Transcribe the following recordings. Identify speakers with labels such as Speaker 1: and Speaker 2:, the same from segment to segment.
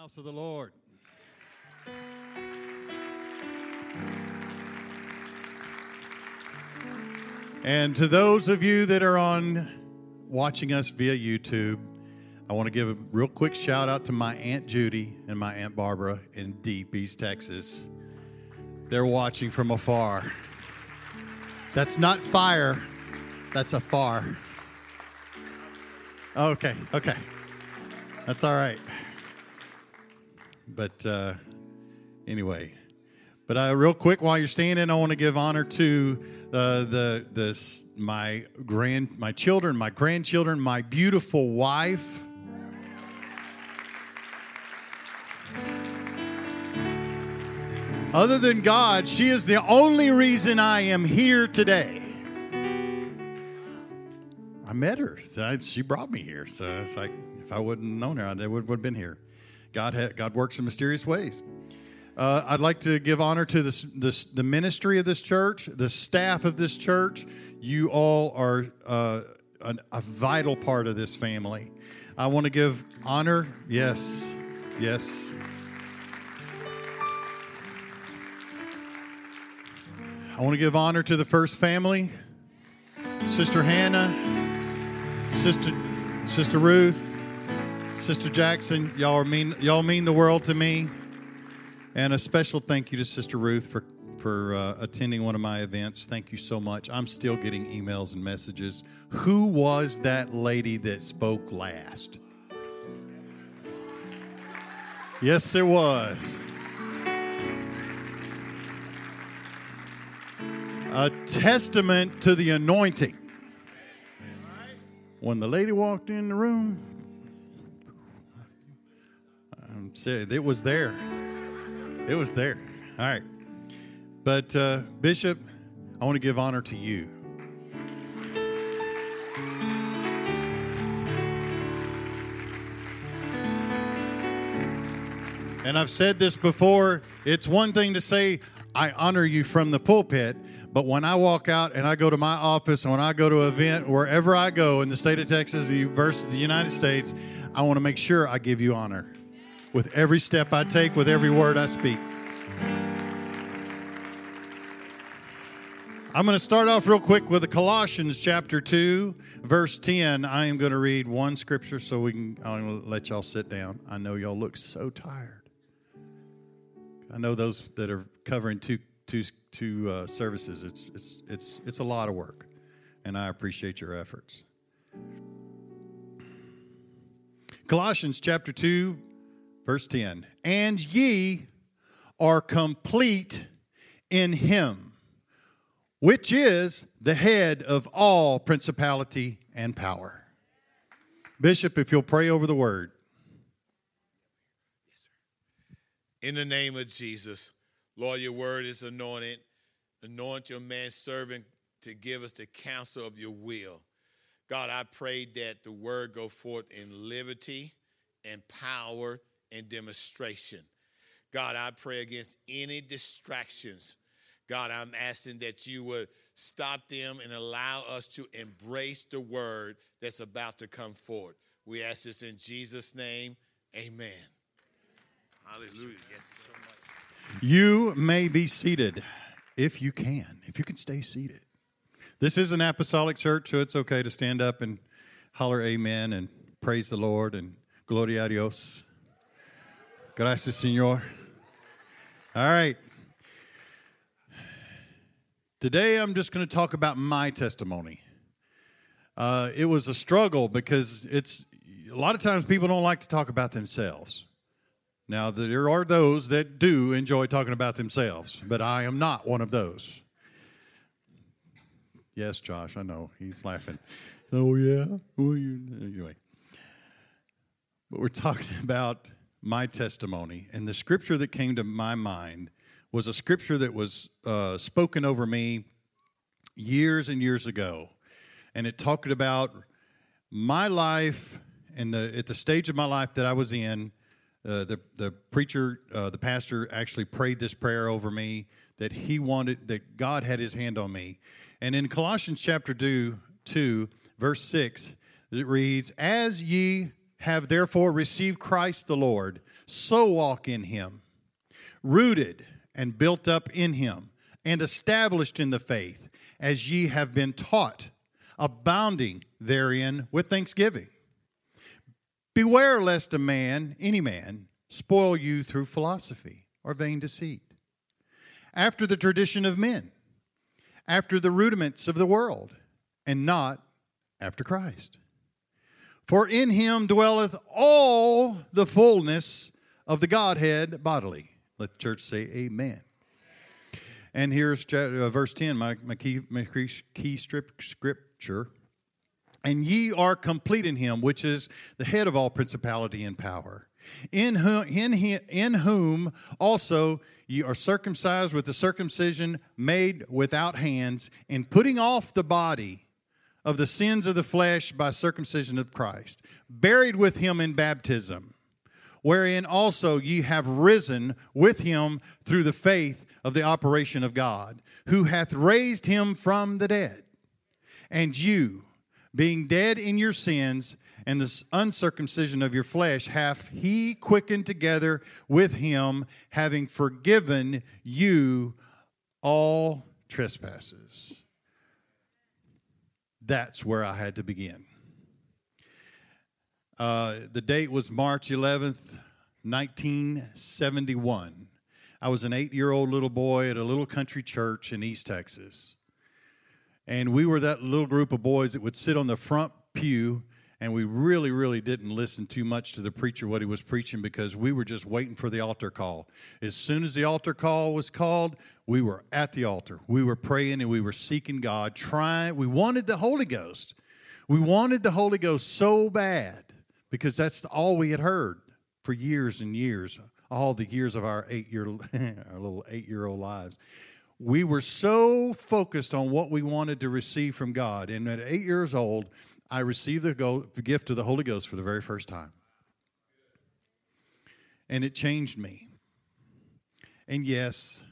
Speaker 1: house of the Lord. And to those of you that are on watching us via YouTube, I want to give a real quick shout out to my Aunt Judy and my Aunt Barbara in deep East Texas. They're watching from afar. That's not fire, that's a far. Okay, okay. That's all right. But uh, anyway, but uh, real quick, while you're standing, I want to give honor to uh, the the my grand my children, my grandchildren, my beautiful wife. Other than God, she is the only reason I am here today. I met her. She brought me here. So it's like, if I wouldn't known her, I would have been here. God, ha- God works in mysterious ways. Uh, I'd like to give honor to this, this, the ministry of this church, the staff of this church. You all are uh, an, a vital part of this family. I want to give honor. Yes, yes. I want to give honor to the first family, Sister Hannah, Sister Sister Ruth, Sister Jackson. Y'all are mean y'all mean the world to me, and a special thank you to Sister Ruth for for uh, attending one of my events. Thank you so much. I'm still getting emails and messages. Who was that lady that spoke last? Yes, it was. a testament to the anointing. When the lady walked in the room, It was there. It was there. All right. But, uh, Bishop, I want to give honor to you. And I've said this before it's one thing to say, I honor you from the pulpit, but when I walk out and I go to my office and when I go to an event, wherever I go in the state of Texas the versus the United States, I want to make sure I give you honor with every step I take, with every word I speak. I'm going to start off real quick with Colossians chapter 2, verse 10. I am going to read one scripture so we can I'll let y'all sit down. I know y'all look so tired. I know those that are covering two two two uh, services. It's it's it's it's a lot of work, and I appreciate your efforts. Colossians chapter two, verse ten, and ye are complete in Him, which is the head of all principality and power. Bishop, if you'll pray over the word.
Speaker 2: In the name of Jesus. Lord, your word is anointed. Anoint your man servant to give us the counsel of your will. God, I pray that the word go forth in liberty and power and demonstration. God, I pray against any distractions. God, I'm asking that you would stop them and allow us to embrace the word that's about to come forth. We ask this in Jesus' name. Amen. Hallelujah. Yes.
Speaker 1: You may be seated if you can, if you can stay seated. This is an apostolic church, so it's okay to stand up and holler amen and praise the Lord and gloria a Dios. Gracias, Señor. All right. Today I'm just going to talk about my testimony. Uh, it was a struggle because it's a lot of times people don't like to talk about themselves. Now, there are those that do enjoy talking about themselves, but I am not one of those. Yes, Josh, I know. He's laughing. Oh, yeah? Oh, you... Anyway. But we're talking about my testimony. And the scripture that came to my mind was a scripture that was uh, spoken over me years and years ago. And it talked about my life and the, at the stage of my life that I was in uh, the the preacher, uh, the pastor, actually prayed this prayer over me that he wanted that God had His hand on me, and in Colossians chapter two, two verse six, it reads, "As ye have therefore received Christ the Lord, so walk in him, rooted and built up in him, and established in the faith, as ye have been taught, abounding therein with thanksgiving. Beware lest a man, any man, spoil you through philosophy or vain deceit, after the tradition of men, after the rudiments of the world, and not after Christ. For in him dwelleth all the fullness of the Godhead bodily. Let the church say amen. And here's uh, verse 10, my, my key, my key scripture. And ye are complete in him, which is the head of all principality and power, in in, in whom also ye are circumcised with the circumcision made without hands, in putting off the body of the sins of the flesh by circumcision of Christ, buried with him in baptism, wherein also ye have risen with him through the faith of the operation of God, who hath raised him from the dead. And you, being dead in your sins and the uncircumcision of your flesh, hath he quickened together with him, having forgiven you all trespasses that's where I had to begin. Uh, the date was March 11th, 1971. I was an eight year old little boy at a little country church in East Texas. And we were that little group of boys that would sit on the front pew, and we really, really didn't listen too much to the preacher, what he was preaching, because we were just waiting for the altar call. As soon as the altar call was called, we were at the altar. We were praying and we were seeking God, trying. We wanted the Holy Ghost. We wanted the Holy Ghost so bad because that's all we had heard for years and years, all the years of our eight year, our little eight year old lives. We were so focused on what we wanted to receive from God. And at eight years old, I received the gift of the Holy Ghost for the very first time. And it changed me. And yes,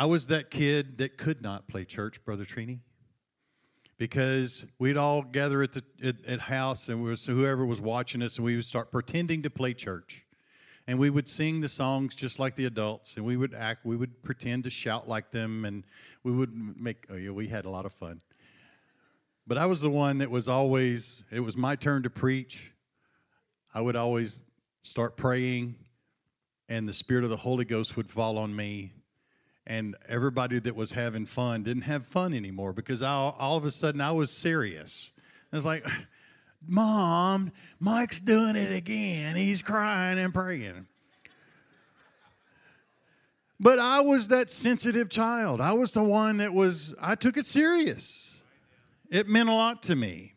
Speaker 1: I was that kid that could not play church, Brother Trini, because we'd all gather at the at, at house and was, whoever was watching us, and we would start pretending to play church. And we would sing the songs just like the adults, and we would act, we would pretend to shout like them, and we would make, oh yeah, we had a lot of fun. But I was the one that was always, it was my turn to preach. I would always start praying, and the Spirit of the Holy Ghost would fall on me, and everybody that was having fun didn't have fun anymore because I, all of a sudden I was serious. I was like, Mom, Mike's doing it again. He's crying and praying. But I was that sensitive child. I was the one that was, I took it serious. It meant a lot to me.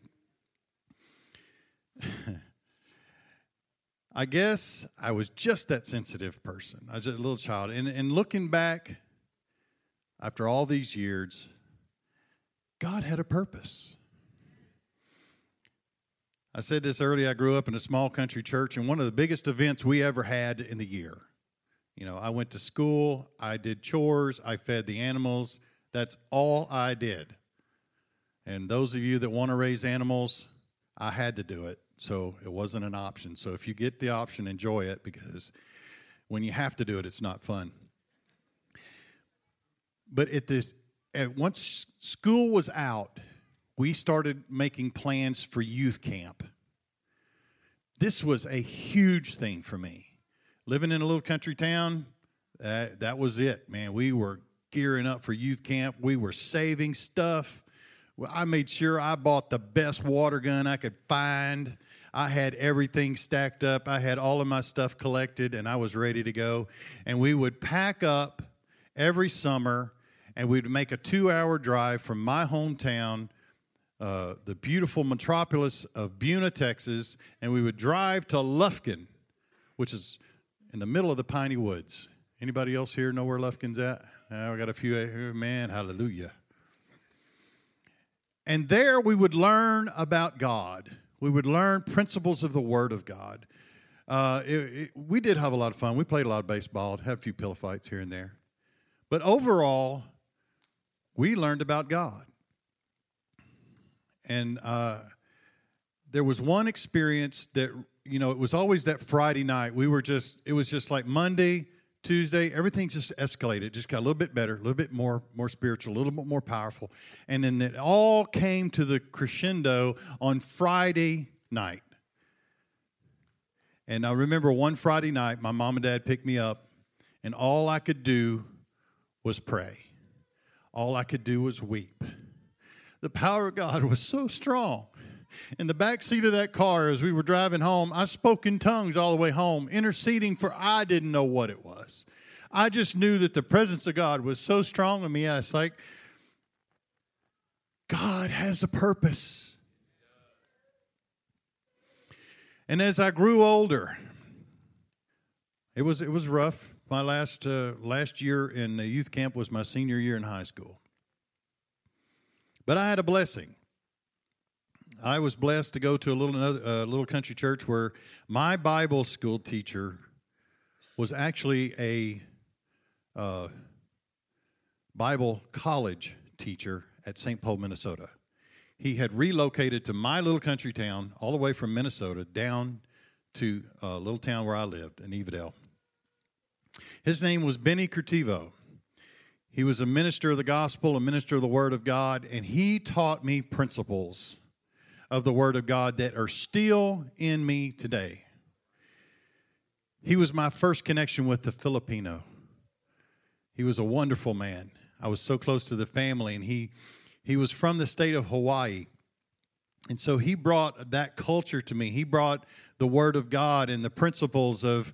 Speaker 1: I guess I was just that sensitive person. I was a little child. And, and looking back, after all these years, God had a purpose. I said this earlier. I grew up in a small country church, and one of the biggest events we ever had in the year. You know, I went to school, I did chores, I fed the animals. That's all I did. And those of you that want to raise animals, I had to do it. So it wasn't an option. So if you get the option, enjoy it because when you have to do it, it's not fun. But at this, at once school was out, we started making plans for youth camp. This was a huge thing for me. Living in a little country town, that, that was it, man. We were gearing up for youth camp. We were saving stuff. I made sure I bought the best water gun I could find. I had everything stacked up. I had all of my stuff collected and I was ready to go. And we would pack up every summer and we'd make a two hour drive from my hometown, uh, the beautiful metropolis of Buna, Texas, and we would drive to Lufkin, which is in the middle of the piney woods. Anybody else here know where Lufkin's at? I got a few. Uh, man, hallelujah. And there we would learn about God. We would learn principles of the Word of God. Uh, it, it, we did have a lot of fun. We played a lot of baseball, had a few pillow fights here and there. But overall, we learned about God. And uh, there was one experience that you know, it was always that Friday night. We were just, it was just like Monday, Tuesday, everything just escalated, just got a little bit better, a little bit more, more spiritual, a little bit more powerful. And then it all came to the crescendo on Friday night. And I remember one Friday night, my mom and dad picked me up, and all I could do was pray. All I could do was weep. The power of God was so strong. In the back seat of that car, as we were driving home, I spoke in tongues all the way home, interceding for I didn't know what it was. I just knew that the presence of God was so strong in me. I was like, God has a purpose. And as I grew older, it was it was rough. My last uh, last year in the youth camp was my senior year in high school. But I had a blessing. I was blessed to go to a little uh, little country church where my Bible school teacher was actually a uh, Bible college teacher at St. Paul, Minnesota. He had relocated to my little country town, all the way from Minnesota down to a little town where I lived in Evadale. His name was Benny Curtivo. He was a minister of the gospel, a minister of the word of God, and he taught me principles of the word of God that are still in me today. He was my first connection with the Filipino. He was a wonderful man. I was so close to the family, and he, he was from the state of Hawaii. And so he brought that culture to me. He brought the Word of God and the principles of,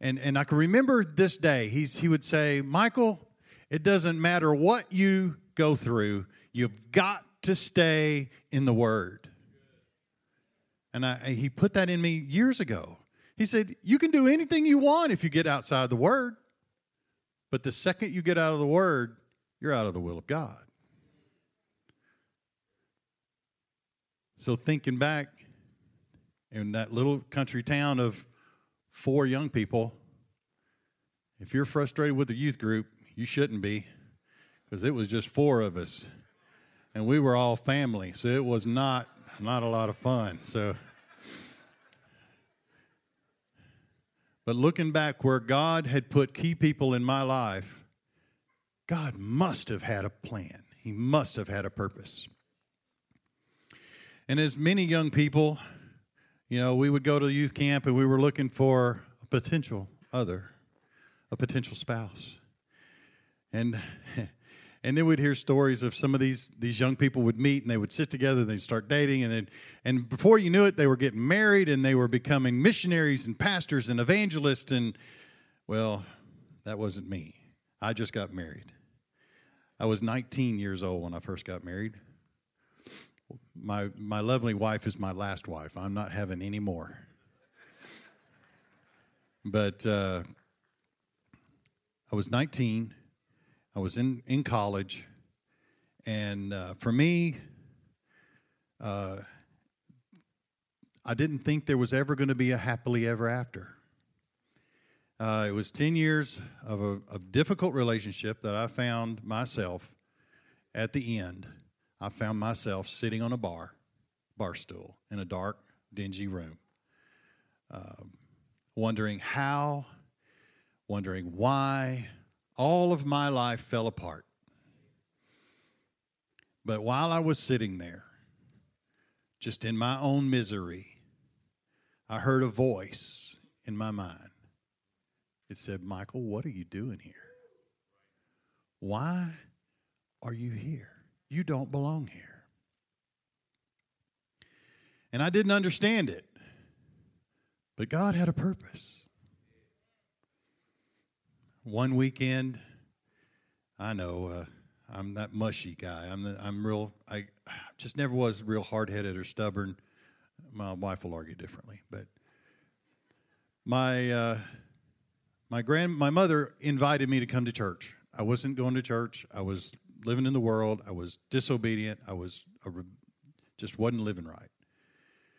Speaker 1: and, and I can remember this day. He's, he would say, Michael, it doesn't matter what you go through, you've got to stay in the Word. And I, he put that in me years ago. He said, You can do anything you want if you get outside the Word. But the second you get out of the Word, you're out of the will of God. So, thinking back in that little country town of four young people, if you're frustrated with the youth group, you shouldn't be, because it was just four of us, and we were all family, so it was not not a lot of fun. So, but looking back where God had put key people in my life, God must have had a plan. He must have had a purpose. And as many young people, you know, we would go to the youth camp and we were looking for a potential other, a potential spouse. And and then we'd hear stories of some of these these young people would meet and they would sit together and they'd start dating and then and before you knew it they were getting married and they were becoming missionaries and pastors and evangelists and well that wasn't me. I just got married. I was 19 years old when i first got married my my lovely wife is my last wife i'm not having any more but uh, i was 19 I was in, in college, and uh, for me, uh, I didn't think there was ever going to be a happily ever after. Uh, it was 10 years of a of difficult relationship that I found myself at the end. I found myself sitting on a bar, bar stool, in a dark, dingy room, um, wondering how, wondering why, all of my life fell apart. But while I was sitting there, just in my own misery, I heard a voice in my mind. It said, Michael, what are you doing here? Why are you here? You don't belong here. And I didn't understand it, but God had a purpose one weekend, I know uh, I'm that mushy guy. I'm the, I'm real. I just never was real hard headed or stubborn. My wife will argue differently, but my uh, my grand my mother invited me to come to church. I wasn't going to church. I was living in the world. I was disobedient. I was just wasn't living right.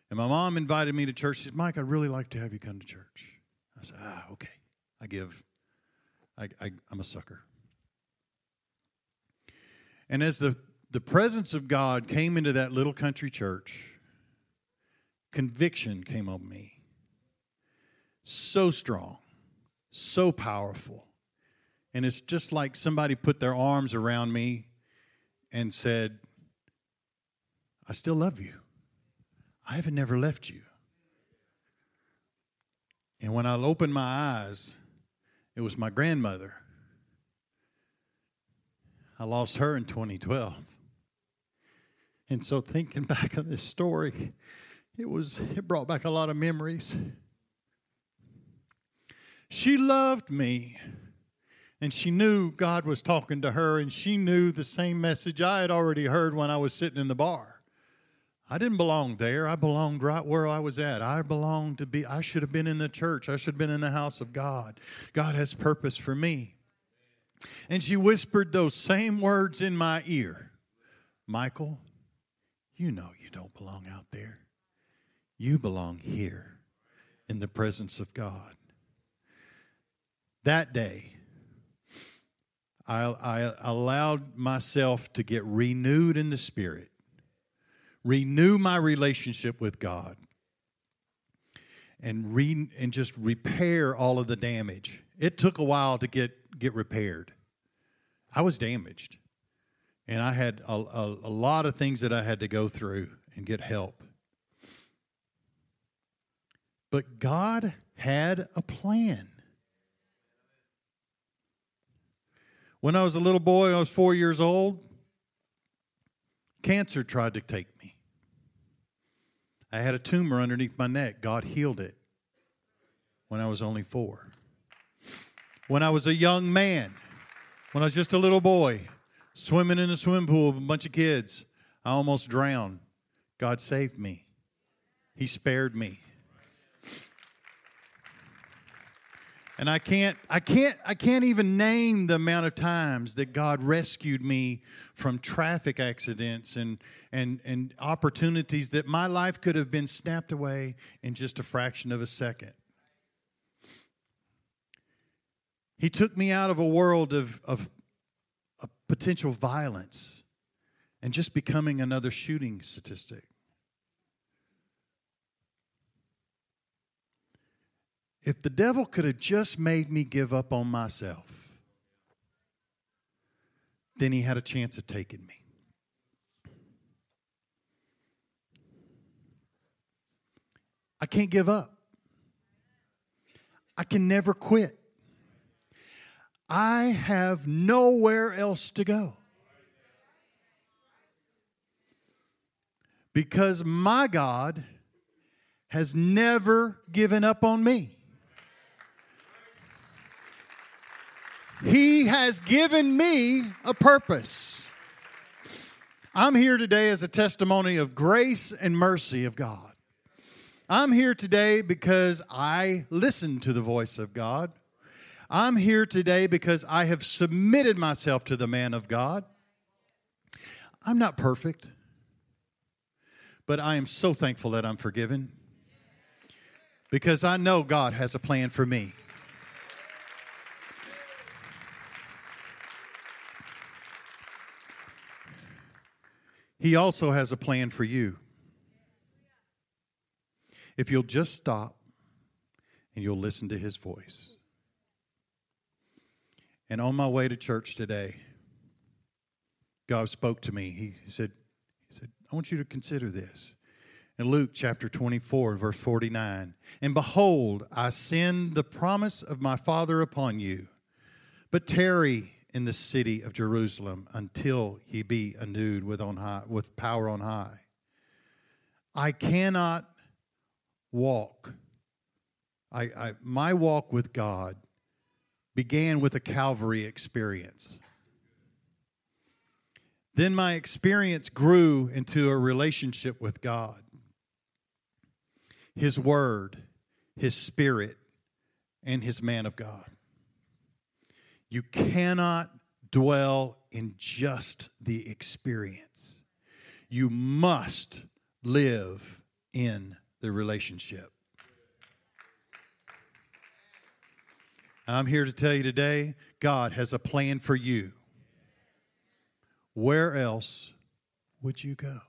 Speaker 1: And my mom invited me to church. She said, "Mike, I'd really like to have you come to church." I said, "Ah, okay." I give I, I, I'm a sucker. And as the, the presence of God came into that little country church, conviction came on me. so strong, so powerful. And it's just like somebody put their arms around me and said, I still love you. I haven't never left you. And when I opened my eyes, it was my grandmother. I lost her in 2012. And so thinking back on this story, it was it brought back a lot of memories. She loved me. And she knew God was talking to her, and she knew the same message I had already heard when I was sitting in the bar. I didn't belong there. I belonged right where I was at. I belonged to be, I should have been in the church. I should have been in the house of God. God has purpose for me. And she whispered those same words in my ear Michael, you know you don't belong out there. You belong here in the presence of God. That day, I, I allowed myself to get renewed in the spirit, renew my relationship with God, and re, and just repair all of the damage. It took a while to get get repaired. I was damaged, and I had a, a, a lot of things that I had to go through and get help. But God had a plan. When I was a little boy, I was four years old, cancer tried to take me. I had a tumor underneath my neck. God healed it when I was only four. When I was a young man, when I was just a little boy, swimming in a swim pool with a bunch of kids, I almost drowned. God saved me, He spared me. And I can't, I can't, I can't even name the amount of times that God rescued me from traffic accidents and, and, and opportunities that my life could have been snapped away in just a fraction of a second. He took me out of a world of, of, of potential violence and just becoming another shooting statistic. If the devil could have just made me give up on myself, then he had a chance of taking me. I can't give up. I can never quit. I have nowhere else to go. Because my God has never given up on me. He has given me a purpose. I'm here today as a testimony of grace and mercy of God. I'm here today because I listened to the voice of God. I'm here today because I have submitted myself to the man of God. I'm not perfect, but I am so thankful that I'm forgiven because I know God has a plan for me. He also has a plan for you. If you'll just stop and you'll listen to his voice. And on my way to church today, God spoke to me. He said, he said, I want you to consider this. In Luke chapter 24, verse 49, and behold, I send the promise of my Father upon you, but tarry in the city of Jerusalem until ye be endued with on high with power on high. I cannot walk. I, I my walk with God began with a Calvary experience. Then my experience grew into a relationship with God. His Word, His Spirit, and His man of God. You cannot dwell in just the experience. You must live in the relationship. And I'm here to tell you today God has a plan for you. Where else would you go?